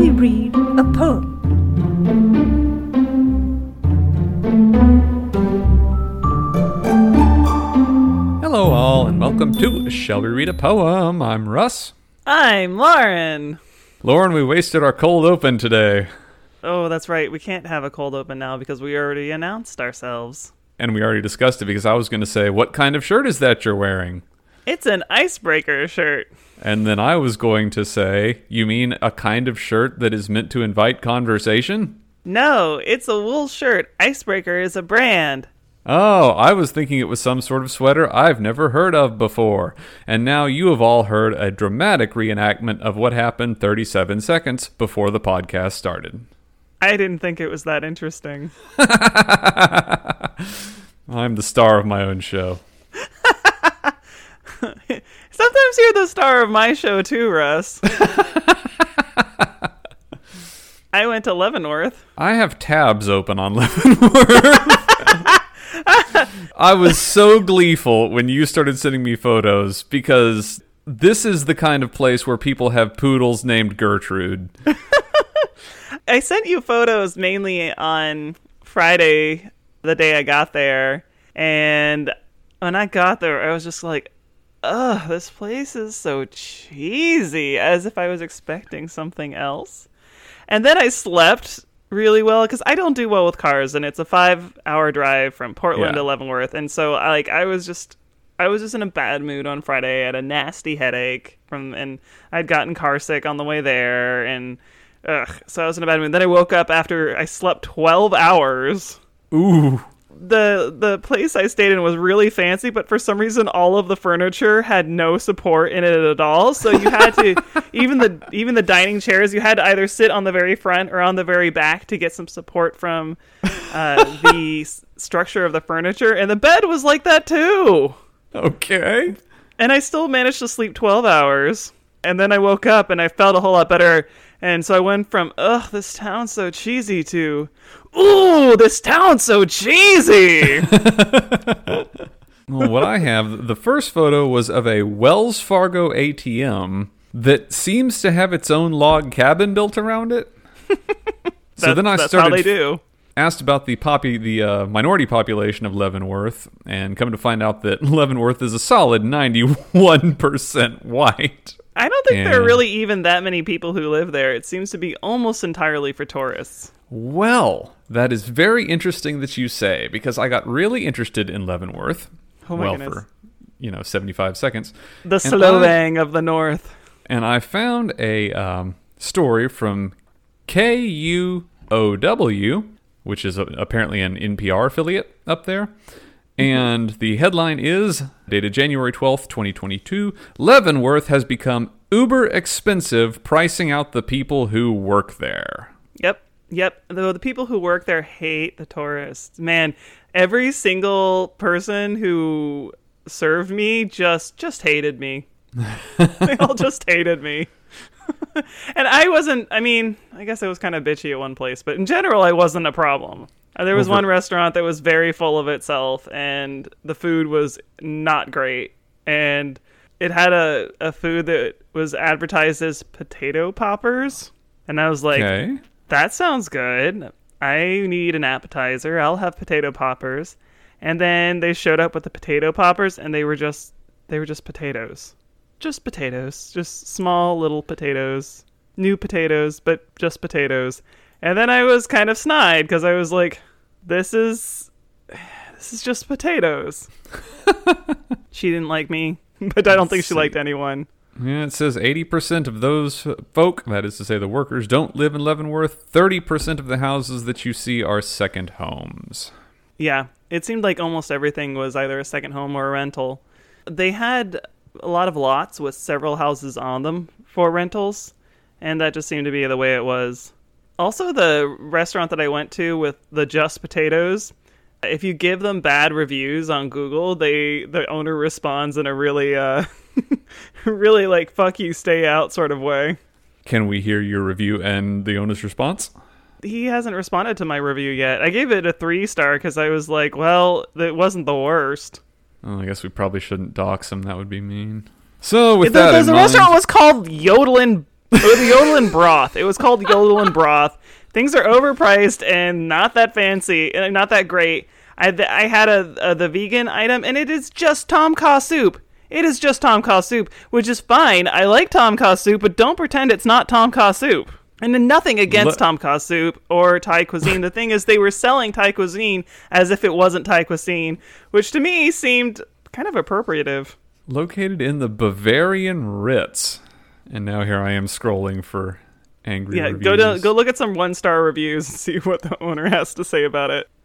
we read a poem? Hello, all, and welcome to Shall We Read a Poem? I'm Russ. I'm Lauren. Lauren, we wasted our cold open today, Oh, that's right. We can't have a cold open now because we already announced ourselves. and we already discussed it because I was going to say, What kind of shirt is that you're wearing? It's an icebreaker shirt. And then I was going to say, You mean a kind of shirt that is meant to invite conversation? No, it's a wool shirt. Icebreaker is a brand. Oh, I was thinking it was some sort of sweater I've never heard of before. And now you have all heard a dramatic reenactment of what happened 37 seconds before the podcast started. I didn't think it was that interesting. I'm the star of my own show. Sometimes you're the star of my show too, Russ. I went to Leavenworth. I have tabs open on Leavenworth. I was so gleeful when you started sending me photos because this is the kind of place where people have poodles named Gertrude. I sent you photos mainly on Friday, the day I got there, and when I got there, I was just like, "Ugh, this place is so cheesy," as if I was expecting something else. And then I slept really well because I don't do well with cars, and it's a five-hour drive from Portland Yeah. to Leavenworth, and so I, like I was just. I was just in a bad mood on Friday. I had a nasty headache from, and I'd gotten car sick on the way there, and ugh, so I was in a bad mood. Then I woke up after I slept twelve hours. Ooh. The The place I stayed in was really fancy, but for some reason, all of the furniture had no support in it at all. So you had to even the even the dining chairs, you had to either sit on the very front or on the very back to get some support from uh, the s- structure of the furniture. And the bed was like that too Okay. and I still managed to sleep 12 hours. And then I woke up and I felt a whole lot better. And so I went from, ugh, this town's so cheesy to, ooh, this town's so cheesy. Well, what I have, the first photo was of a Wells Fargo ATM that seems to have its own log cabin built around it. so then I that's started how they do. asked about the poppy, the uh, minority population of Leavenworth, and come to find out that Leavenworth is a solid ninety-one percent white. I don't think there are really even that many people who live there. It seems to be almost entirely for tourists. Well, that is very interesting that you say because I got really interested in Leavenworth. Oh my well, goodness. for you know seventy-five seconds, The And of the North. and I found a um, story from KUOW, which is a, apparently an NPR affiliate up there. And the headline is dated January 12th, 2022 Leavenworth has become uber expensive, pricing out the people who work there. Yep, yep. Though the people who work there hate the tourists. Man, every single person who served me just just hated me. they all just hated me. and I wasn't I mean, I guess I was kind of bitchy at one place, but in general I wasn't a problem. Uh, There was Over- one restaurant that was very full of itself and the food was not great and it had a, a food that was advertised as potato poppers and I was like Okay. That sounds good. I need an appetizer. I'll have potato poppers. And then they showed up with the potato poppers and they were just they were just potatoes. Just potatoes. Just small little potatoes. New potatoes, but just potatoes. And then I was kind of snide because I was like, this is this is just potatoes. she didn't like me, but I don't think she liked anyone. Yeah, it says 80% of those folk, that is to say the workers, don't live in Leavenworth. 30% of the houses that you see are second homes. Yeah, it seemed like almost everything was either a second home or a rental. They had a lot of lots with several houses on them for rentals, and that just seemed to be the way it was. Also, the restaurant that I went to with the just potatoes, if you give them bad reviews on Google, they the owner responds in a really uh really like fuck you stay out sort of way. Can we hear your review and the owner's response? he hasn't responded to my review yet. I gave it a three star because I was like, well, it wasn't the worst. Oh, I guess we probably shouldn't dox him. That would be mean. So, with the, that the, the mind, restaurant was called Yodelin Or the Yodelin broth. It was called Yodelin broth. Things are overpriced and not that fancy, and not that great. I, I had a, a the vegan item, and it is just Tom Kha soup. It is just Tom Kha soup, which is fine. I like Tom Kha soup, but don't pretend it's not Tom Kha soup. And then nothing against Tom Kha soup or Thai cuisine. the thing is, they were selling Thai cuisine as if it wasn't Thai cuisine, which to me seemed kind of appropriative. Located in the Bavarian Ritz. And now here I am scrolling for angry Yeah, reviews. go to, go look at some one star reviews and see what the owner has to say about it.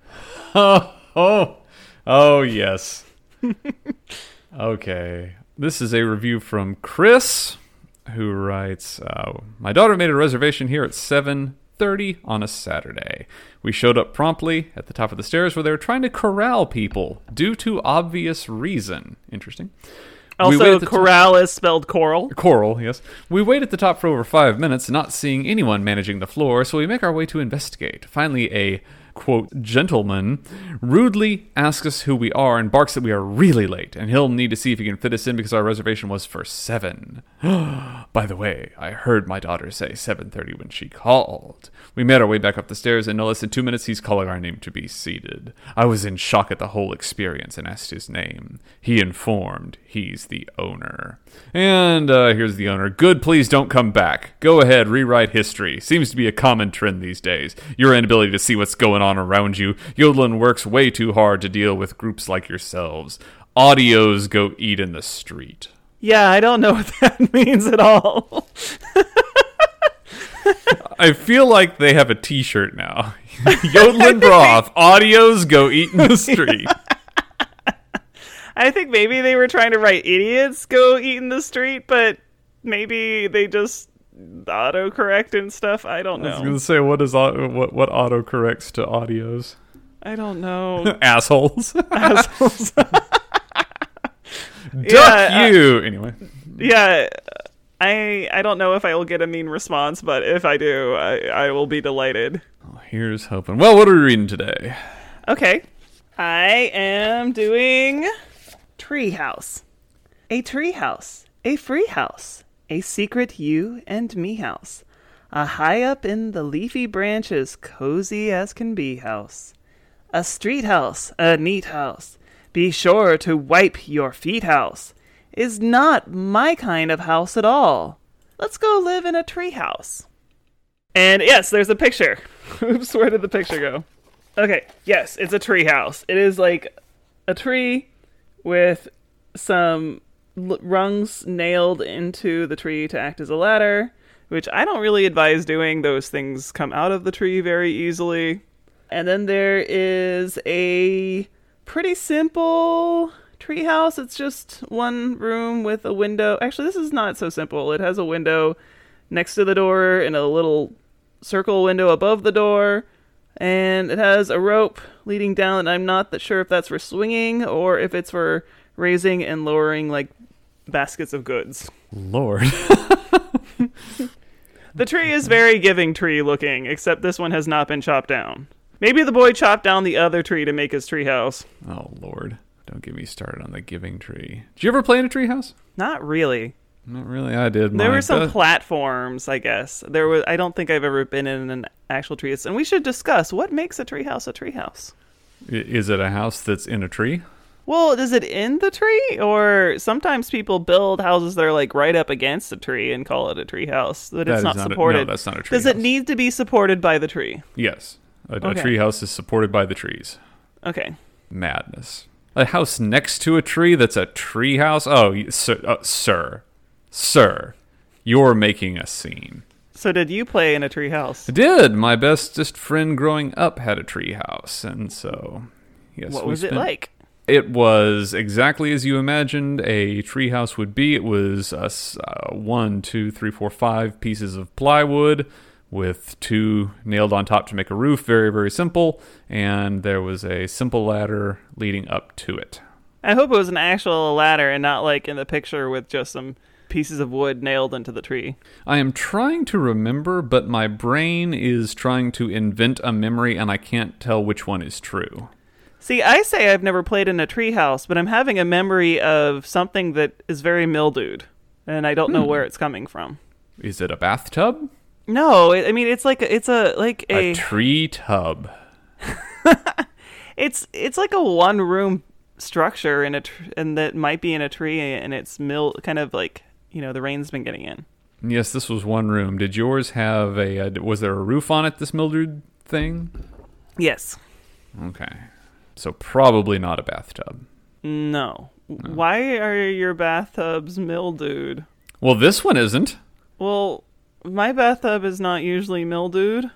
Oh, oh, oh, yes. okay. This is a review from Chris, who writes, uh, "My daughter made a reservation here at 7:30 on a Saturday. We showed up promptly at the top of the stairs where they were trying to corral people due to obvious reason. Interesting." Also, at the top- corral is spelled coral. Coral, yes. We wait at the top for over five minutes, not seeing anyone managing the floor, so we make our way to investigate. Finally, a quote gentleman rudely asks us who we are and barks that we are really late, and he'll need to see if he can fit us in because our reservation was for seven. By the way, I heard my daughter say seven thirty when she called. We made our way back up the stairs, and no less than two minutes, he's calling our name to be seated. I was in shock at the whole experience and asked his name. He informed he's the owner. And uh, here's the owner. Good, please don't come back. Go ahead, rewrite history. Seems to be a common trend these days. Your inability to see what's going on around you. Yodelin works way too hard to deal with groups like yourselves. Audios go eat in the street. Yeah, I don't know what that means at all. I feel like they have a T-shirt now. Yodelin broth. Audios go eat in the street. I think maybe they were trying to write idiots go eat in the street, but maybe they just autocorrect and stuff. I don't know. I was gonna say what is what what auto corrects to audios? I don't know. Assholes. Assholes. Duck Yeah, uh, you. anyway. yeah, I I don't know if I will get a mean response, but if I do, I, I will be delighted. Well, here's hoping. Well, what are we reading today? Okay. I am doing Treehouse. A treehouse. A free house. A secret you and me house. A high up in the leafy branches, cozy as can be house. A street house, a neat house. Be sure to wipe your feet house. Is not my kind of house at all. Let's go live in a tree house. And yes, there's a picture. Oops, where did the picture go? Okay, yes, it's a tree house. It is like a tree with some l- rungs nailed into the tree to act as a ladder, which I don't really advise doing. Those things come out of the tree very easily. And then there is a pretty simple tree house. It's just one room with a window. Actually, this is not so simple. It has a window next to the door and a little circle window above the door and it has a rope leading down i'm not that sure if that's for swinging or if it's for raising and lowering like baskets of goods Lord. the tree is very giving tree looking except this one has not been chopped down maybe the boy chopped down the other tree to make his tree house oh Lord. Don't get me started on the giving tree. Did you ever play in a tree house? not really Not really. I did. there were some Does- platforms i guess there was i don't think i've ever been in an actual tree house and we should discuss what makes a tree house a tree house Is it a house that's in a tree? Well, is it in the tree, or sometimes people build houses that are like right up against the tree and call it a tree house, but That it's not not a- no, supported. that's not a tree Does it need to be supported by the tree? Yes. A, a tree house is supported by the trees. Okay. Madness. A house next to a tree that's a tree house? Oh, sir, uh, sir. Sir. You're making a scene. So, did you play in a tree house? I did. My bestest friend growing up had a tree house, and so yes. What was it like? It was exactly as you imagined a treehouse would be. It was uh, uh, one, two, three, four, five pieces of plywood with two nailed on top to make a roof. Very, very simple. And there was a simple ladder leading up to it. I hope it was an actual ladder and not like in the picture with just some pieces of wood nailed into the tree. I am trying to remember, but my brain is trying to invent a memory, and I can't tell which one is true. See, I say I've never played in a tree house, but I'm having a memory of something that is very mildewed, and I don't Hmm. know where it's coming from. Is it a bathtub? No, I mean it's like it's a like A, a, tree tub. it's it's like a one room structure in a tr- and that might be in a tree and it's mill kind of like you know the rain's been getting in. Yes, this was one room. Did yours have a? Uh, was there a roof on it? This mildewed thing. Yes. Okay, so probably not a bathtub. No. Why are your bathtubs mildewed? Well, this one isn't. Well, my bathtub is not usually mildewed.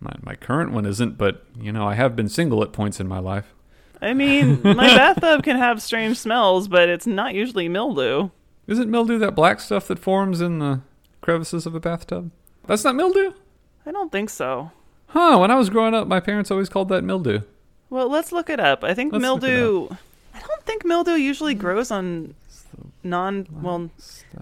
My, my current one isn't, but you know I have been single at points in my life. I mean, my bathtub can have strange smells, but it's not usually mildew. Isn't mildew that black stuff that forms in the crevices of a bathtub? That's not mildew. I don't think so. Huh? When I was growing up, my parents always called that mildew. Well, let's look it up. I think Let's mildew. I don't think mildew usually grows on non. Well,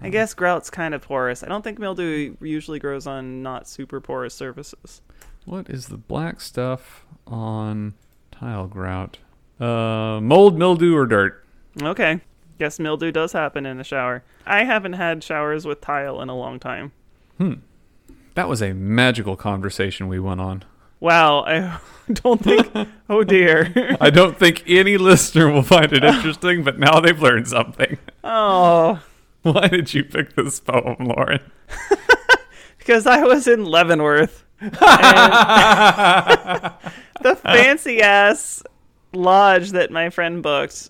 I guess grout's kind of porous. I don't think mildew usually grows on not super porous surfaces. What is the black stuff on tile grout? Uh, mold, mildew, or dirt. Okay. Guess mildew does happen in a shower. I haven't had showers with tile in a long time. Hmm. That was a magical conversation we went on. Wow, I don't think. oh dear. I don't think any listener will find it interesting, but now they've learned something. oh, Why did you pick this poem, Lauren? because I was in Leavenworth. The fancy ass lodge that my friend booked.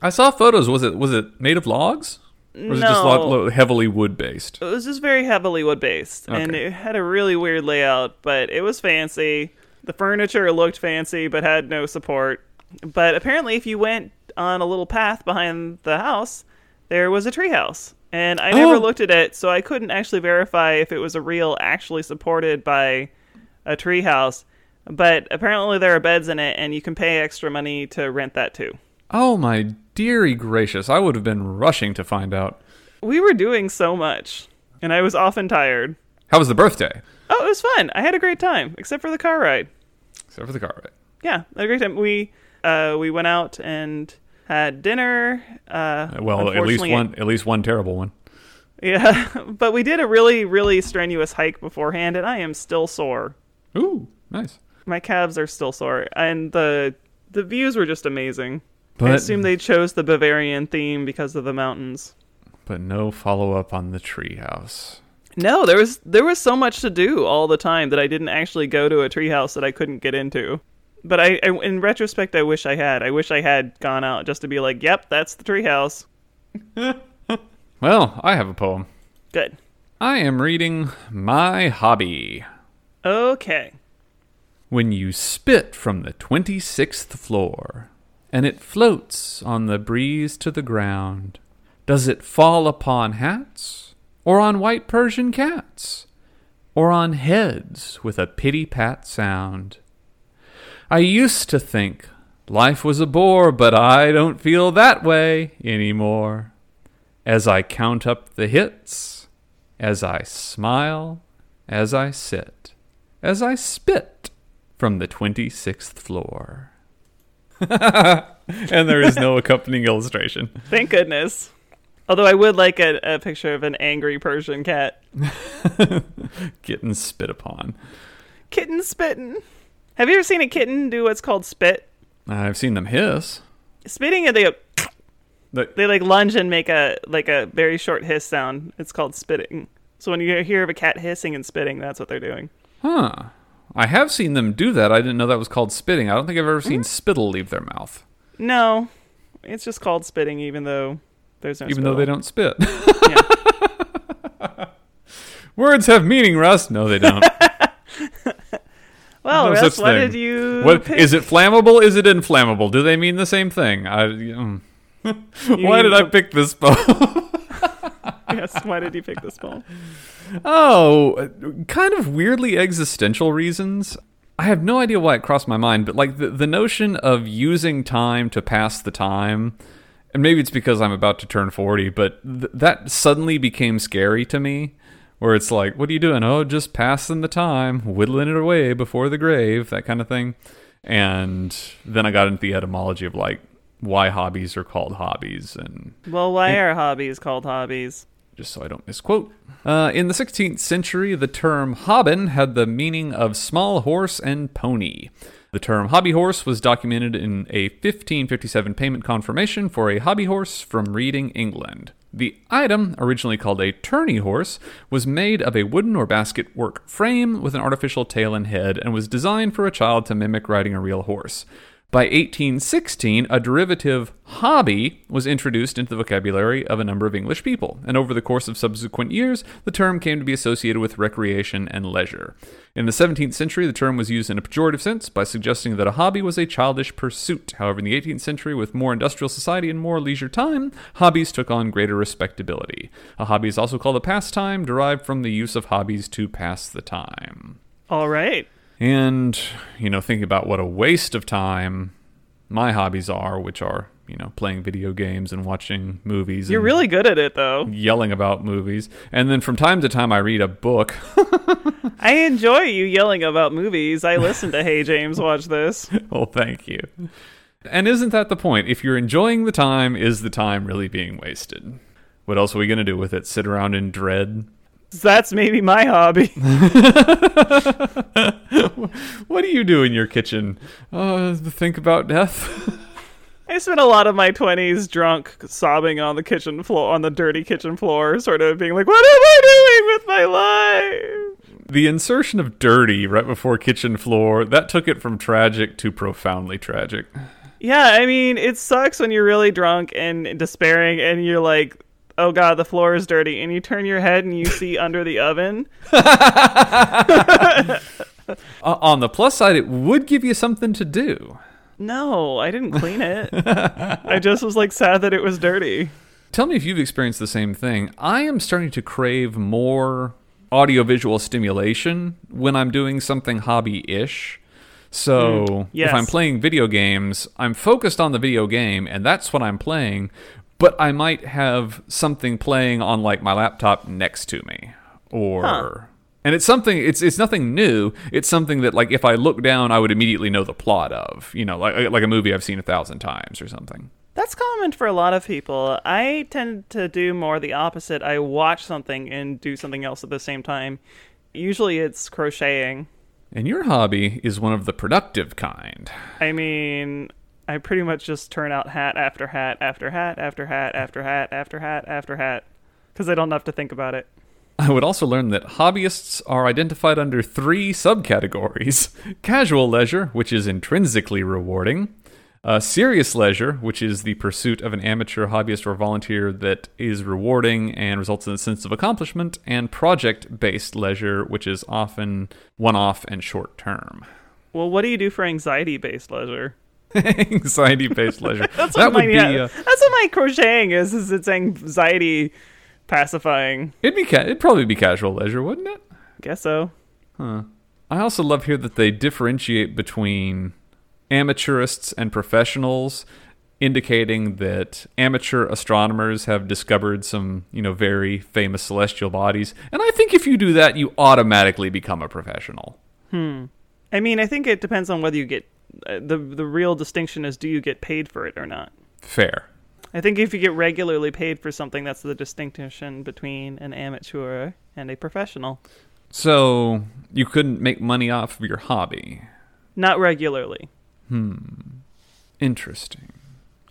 I saw photos. Was it was it made of logs? Or was it just lot, No. lo- heavily wood based? It was just very heavily wood based, and it had a really weird layout, but it was fancy. The furniture looked fancy, but had no support. But apparently, if you went on a little path behind the house, there was a treehouse, and I never Oh. looked at it, so I couldn't actually verify if it was a real, actually supported by a treehouse. But apparently, there are beds in it, and you can pay extra money to rent that too. Oh my dearie gracious! I would have been rushing to find out. We were doing so much, and I was often tired. How was the birthday? Oh, it was fun. I had a great time, except for the car ride. Except for the car ride. Yeah, I had a great time. We uh, we went out and had dinner. Uh, Well, at least one. At least one terrible one. Yeah, but we did a really really strenuous hike beforehand, and I am still sore. Ooh, nice. My calves are still sore, and the the views were just amazing. I But assume they chose the Bavarian theme because of the mountains. but no follow up on the treehouse. No, there was there was so much to do all the time that I didn't actually go to a treehouse that I couldn't get into. But I, I, in retrospect, I wish I had. I wish I had gone out just to be like, "Yep, that's the treehouse." Well, I have a poem. Good. I am reading My Hobby. Okay. When you spit from the 26th floor, and it floats on the breeze to the ground, does it fall upon hats, or on white Persian cats, or on heads with a pitty pat sound? I used to think life was a bore, but I don't feel that way anymore. As I count up the hits, as I smile, as I sit, as I spit from the 26th floor. and there is no accompanying illustration. Thank goodness. Although I would like a, a picture of an angry Persian cat. Getting spit upon. Kitten spitting. Have you ever seen a kitten do what's called spit? I've seen them hiss. Spitting and they go, The- they like lunge and make a like a very short hiss sound. It's called spitting. So when you hear of a cat hissing and spitting, that's what they're doing. Huh. I have seen them do that. I didn't know that was called spitting. I don't think I've ever seen spittle leave their mouth, No, it's just called spitting, even though there's no. even though they don't spit. Yeah. Words have meaning, Russ. No, they don't. Well, No Russ, thing. did you? what pick- is it? Flammable? Is it inflammable? Do they mean the same thing? I. mm. Why did I pick this poem? Yes. Why did you pick this poem? Oh, kind of weirdly existential reasons. I have no idea why it crossed my mind, but like the, the notion of using time to pass the time, and maybe it's because I'm about to turn 40, but th- that suddenly became scary to me. Where it's like, what are you doing? Oh, just passing the time, whittling it away before the grave, that kind of thing. And then I got into the etymology of like why hobbies are called hobbies and Well, why are hobbies called hobbies? Just so I don't misquote. Uh, in the 16th century, the term hobbin had the meaning of small horse and pony. The term hobby horse was documented in a 1557 payment confirmation for a hobby horse from Reading, England. The item, originally called a tourney horse, was made of a wooden or basket work frame with an artificial tail and head and was designed for a child to mimic riding a real horse. By 1816, a derivative hobby was introduced into the vocabulary of a number of English people, and over the course of subsequent years, the term came to be associated with recreation and leisure. In the 17th century, the term was used in a pejorative sense by suggesting that a hobby was a childish pursuit. However, in the 18th century, with more industrial society and more leisure time, hobbies took on greater respectability. A hobby is also called a pastime, derived from the use of hobbies to pass the time. All right. And, you know, thinking about what a waste of time my hobbies are, which are, you know, playing video games and watching movies. You're really good at it, though. yelling about movies. And then from time to time, I read a book. I enjoy you yelling about movies. I listen to Hey James Watch This. well, thank you. And isn't that the point? If you're enjoying the time, is the time really being wasted? What else are we going to do with it? Sit around in dread? That's maybe my hobby. What do you do in your kitchen? Uh, think about death? I spent a lot of my 20s drunk, sobbing on the kitchen floor, on the dirty kitchen floor, sort of being like, what am I doing with my life? the insertion of dirty right before kitchen floor, that took it from tragic to profoundly tragic. Yeah, I mean, it sucks when you're really drunk and despairing and you're like, oh god, the floor is dirty. And you turn your head and you see under the oven. Uh, on the plus side, it would give you something to do. No, I didn't clean it. I just was like sad that it was dirty. Tell me if you've experienced the same thing. I am starting to crave more audiovisual stimulation when I'm doing something hobby ish. So yes. if I'm playing video games, I'm focused on the video game, and that's what I'm playing. But I might have something playing on like my laptop next to me, or Huh. and it's something. It's it's nothing new. It's something that like if I look down, I would immediately know the plot of. You know, like like a movie I've seen a thousand times or something. That's common for a lot of people. I tend to do more the opposite. I watch something and do something else at the same time. Usually it's crocheting. And your hobby is one of the productive kind. I mean, I pretty much just turn out hat after hat after hat after hat after hat after hat after hat because I don't have to think about it. I would also learn that hobbyists are identified under three subcategories casual leisure, which is intrinsically rewarding, uh, serious leisure, which is the pursuit of an amateur hobbyist or volunteer that is rewarding and results in a sense of accomplishment, and project based leisure, which is often one off and short term. Well, what do you do for anxiety based leisure? Anxiety based leisure. That's that what would my, be. yeah, Uh, that's what my crocheting is. Is it's anxiety pacifying? it'd be. Ca- it'd probably be casual leisure, wouldn't it? Guess so. Huh. I also love here that they differentiate between amateurists and professionals, indicating that amateur astronomers have discovered some, you know, very famous celestial bodies. And I think if you do that, you automatically become a professional. Hmm. I mean, I think it depends on whether you get the the real distinction is do you get paid for it or not. Fair. I think if you get regularly paid for something, that's the distinction between an amateur and a professional. So you couldn't make money off of your hobby. Not regularly, Hmm. Interesting.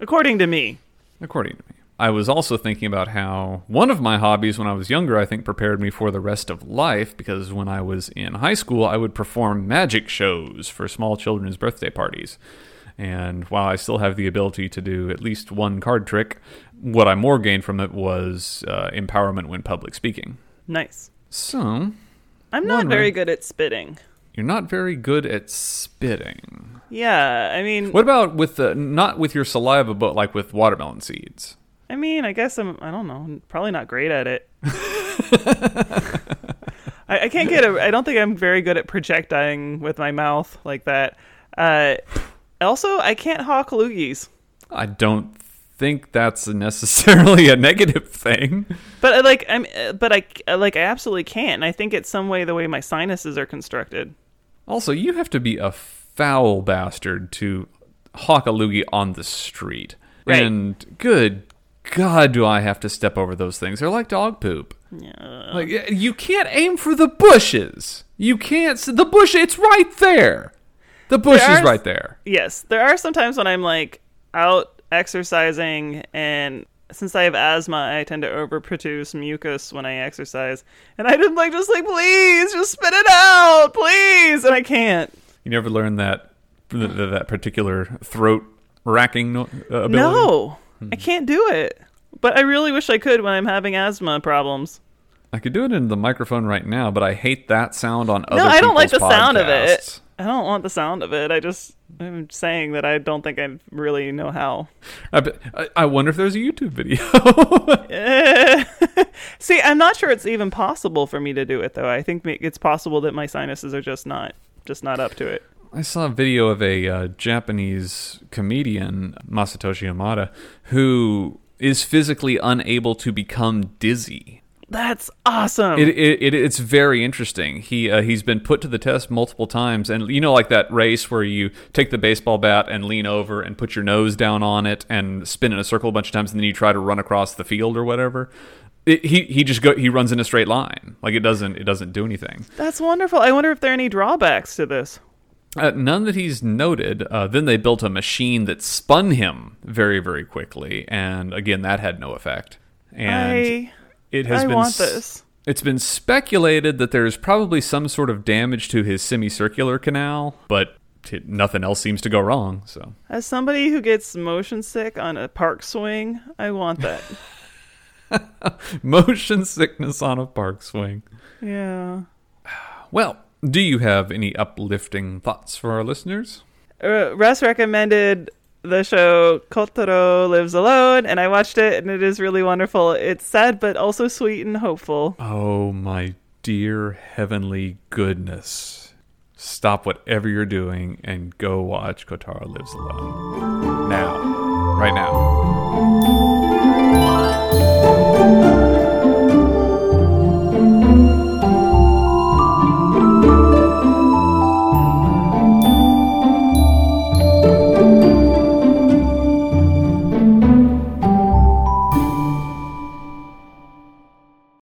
according to me. according to me. I was also thinking about how one of my hobbies when I was younger, I think, prepared me for the rest of life because when I was in high school, I would perform magic shows for small children's birthday parties. And while I still have the ability to do at least one card trick, what I more gained from it was uh, empowerment when public speaking. Nice. So, I'm not very way. good at spitting. you're not very good at spitting. Yeah, I mean, What about with the not with your saliva, but like with watermelon seeds? I mean, I guess I'm. I don't know. Probably not great at it. I, I can't get a. I don't think I'm very good at projecting with my mouth like that. Uh, also, I can't hawk loogies. I don't think that's necessarily a negative thing. But I like I'm. uh, But I I, like I absolutely can't. And I think it's some way the way my sinuses are constructed. Also, you have to be a foul bastard to hawk a loogie on the street. Right. And good God, do I have to step over those things? They're like dog poop. Yeah. Like you can't aim for the bushes. You can't. The bush. It's right there. The bush There is are- right there. Yes, there are some times when I'm like out exercising, and since I have asthma, I tend to overproduce mucus when I exercise, and I just like just like please just spit it out, please, and I can't. You never learned that th- th- that particular throat racking uh, ability. No, I Hmm. can't do it. But I really wish I could when I'm having asthma problems. I could do it in the microphone right now, but I hate that sound on other. no, I don't like the people's sound of it. I don't want the sound of it. I just I'm saying that I don't think I really know how. I, I- I wonder if there's a YouTube video. See, I'm not sure it's even possible for me to do it though. I think it's possible that my sinuses are just not just not up to it. I saw a video of a uh, Japanese comedian, Masatoshi Yamada, who is physically unable to become dizzy. That's awesome. It, it, it it's very interesting. He uh, he's been put to the test multiple times, and you know, like that race where you take the baseball bat and lean over and put your nose down on it and spin in a circle a bunch of times, and then you try to run across the field or whatever. It, he he just go he runs in a straight line, like it doesn't it doesn't do anything. That's wonderful. I wonder if there are any drawbacks to this. Uh, none that he's noted. Uh, then they built a machine that spun him very very quickly, and again that had no effect. And I it has I been want this. It's been speculated that there's probably some sort of damage to his semicircular canal, but t- nothing else seems to go wrong. So As somebody who gets motion sick on a park swing, I want that. motion sickness on a park swing. yeah. Well, do you have any uplifting thoughts for our listeners? Uh, Russ recommended the show Kotaro Lives Alone, and I watched it, and it is really wonderful. It's sad, but also sweet and hopeful. Oh my dear heavenly goodness. Stop whatever you're doing and go watch Kotaro Lives Alone. Now. Right now.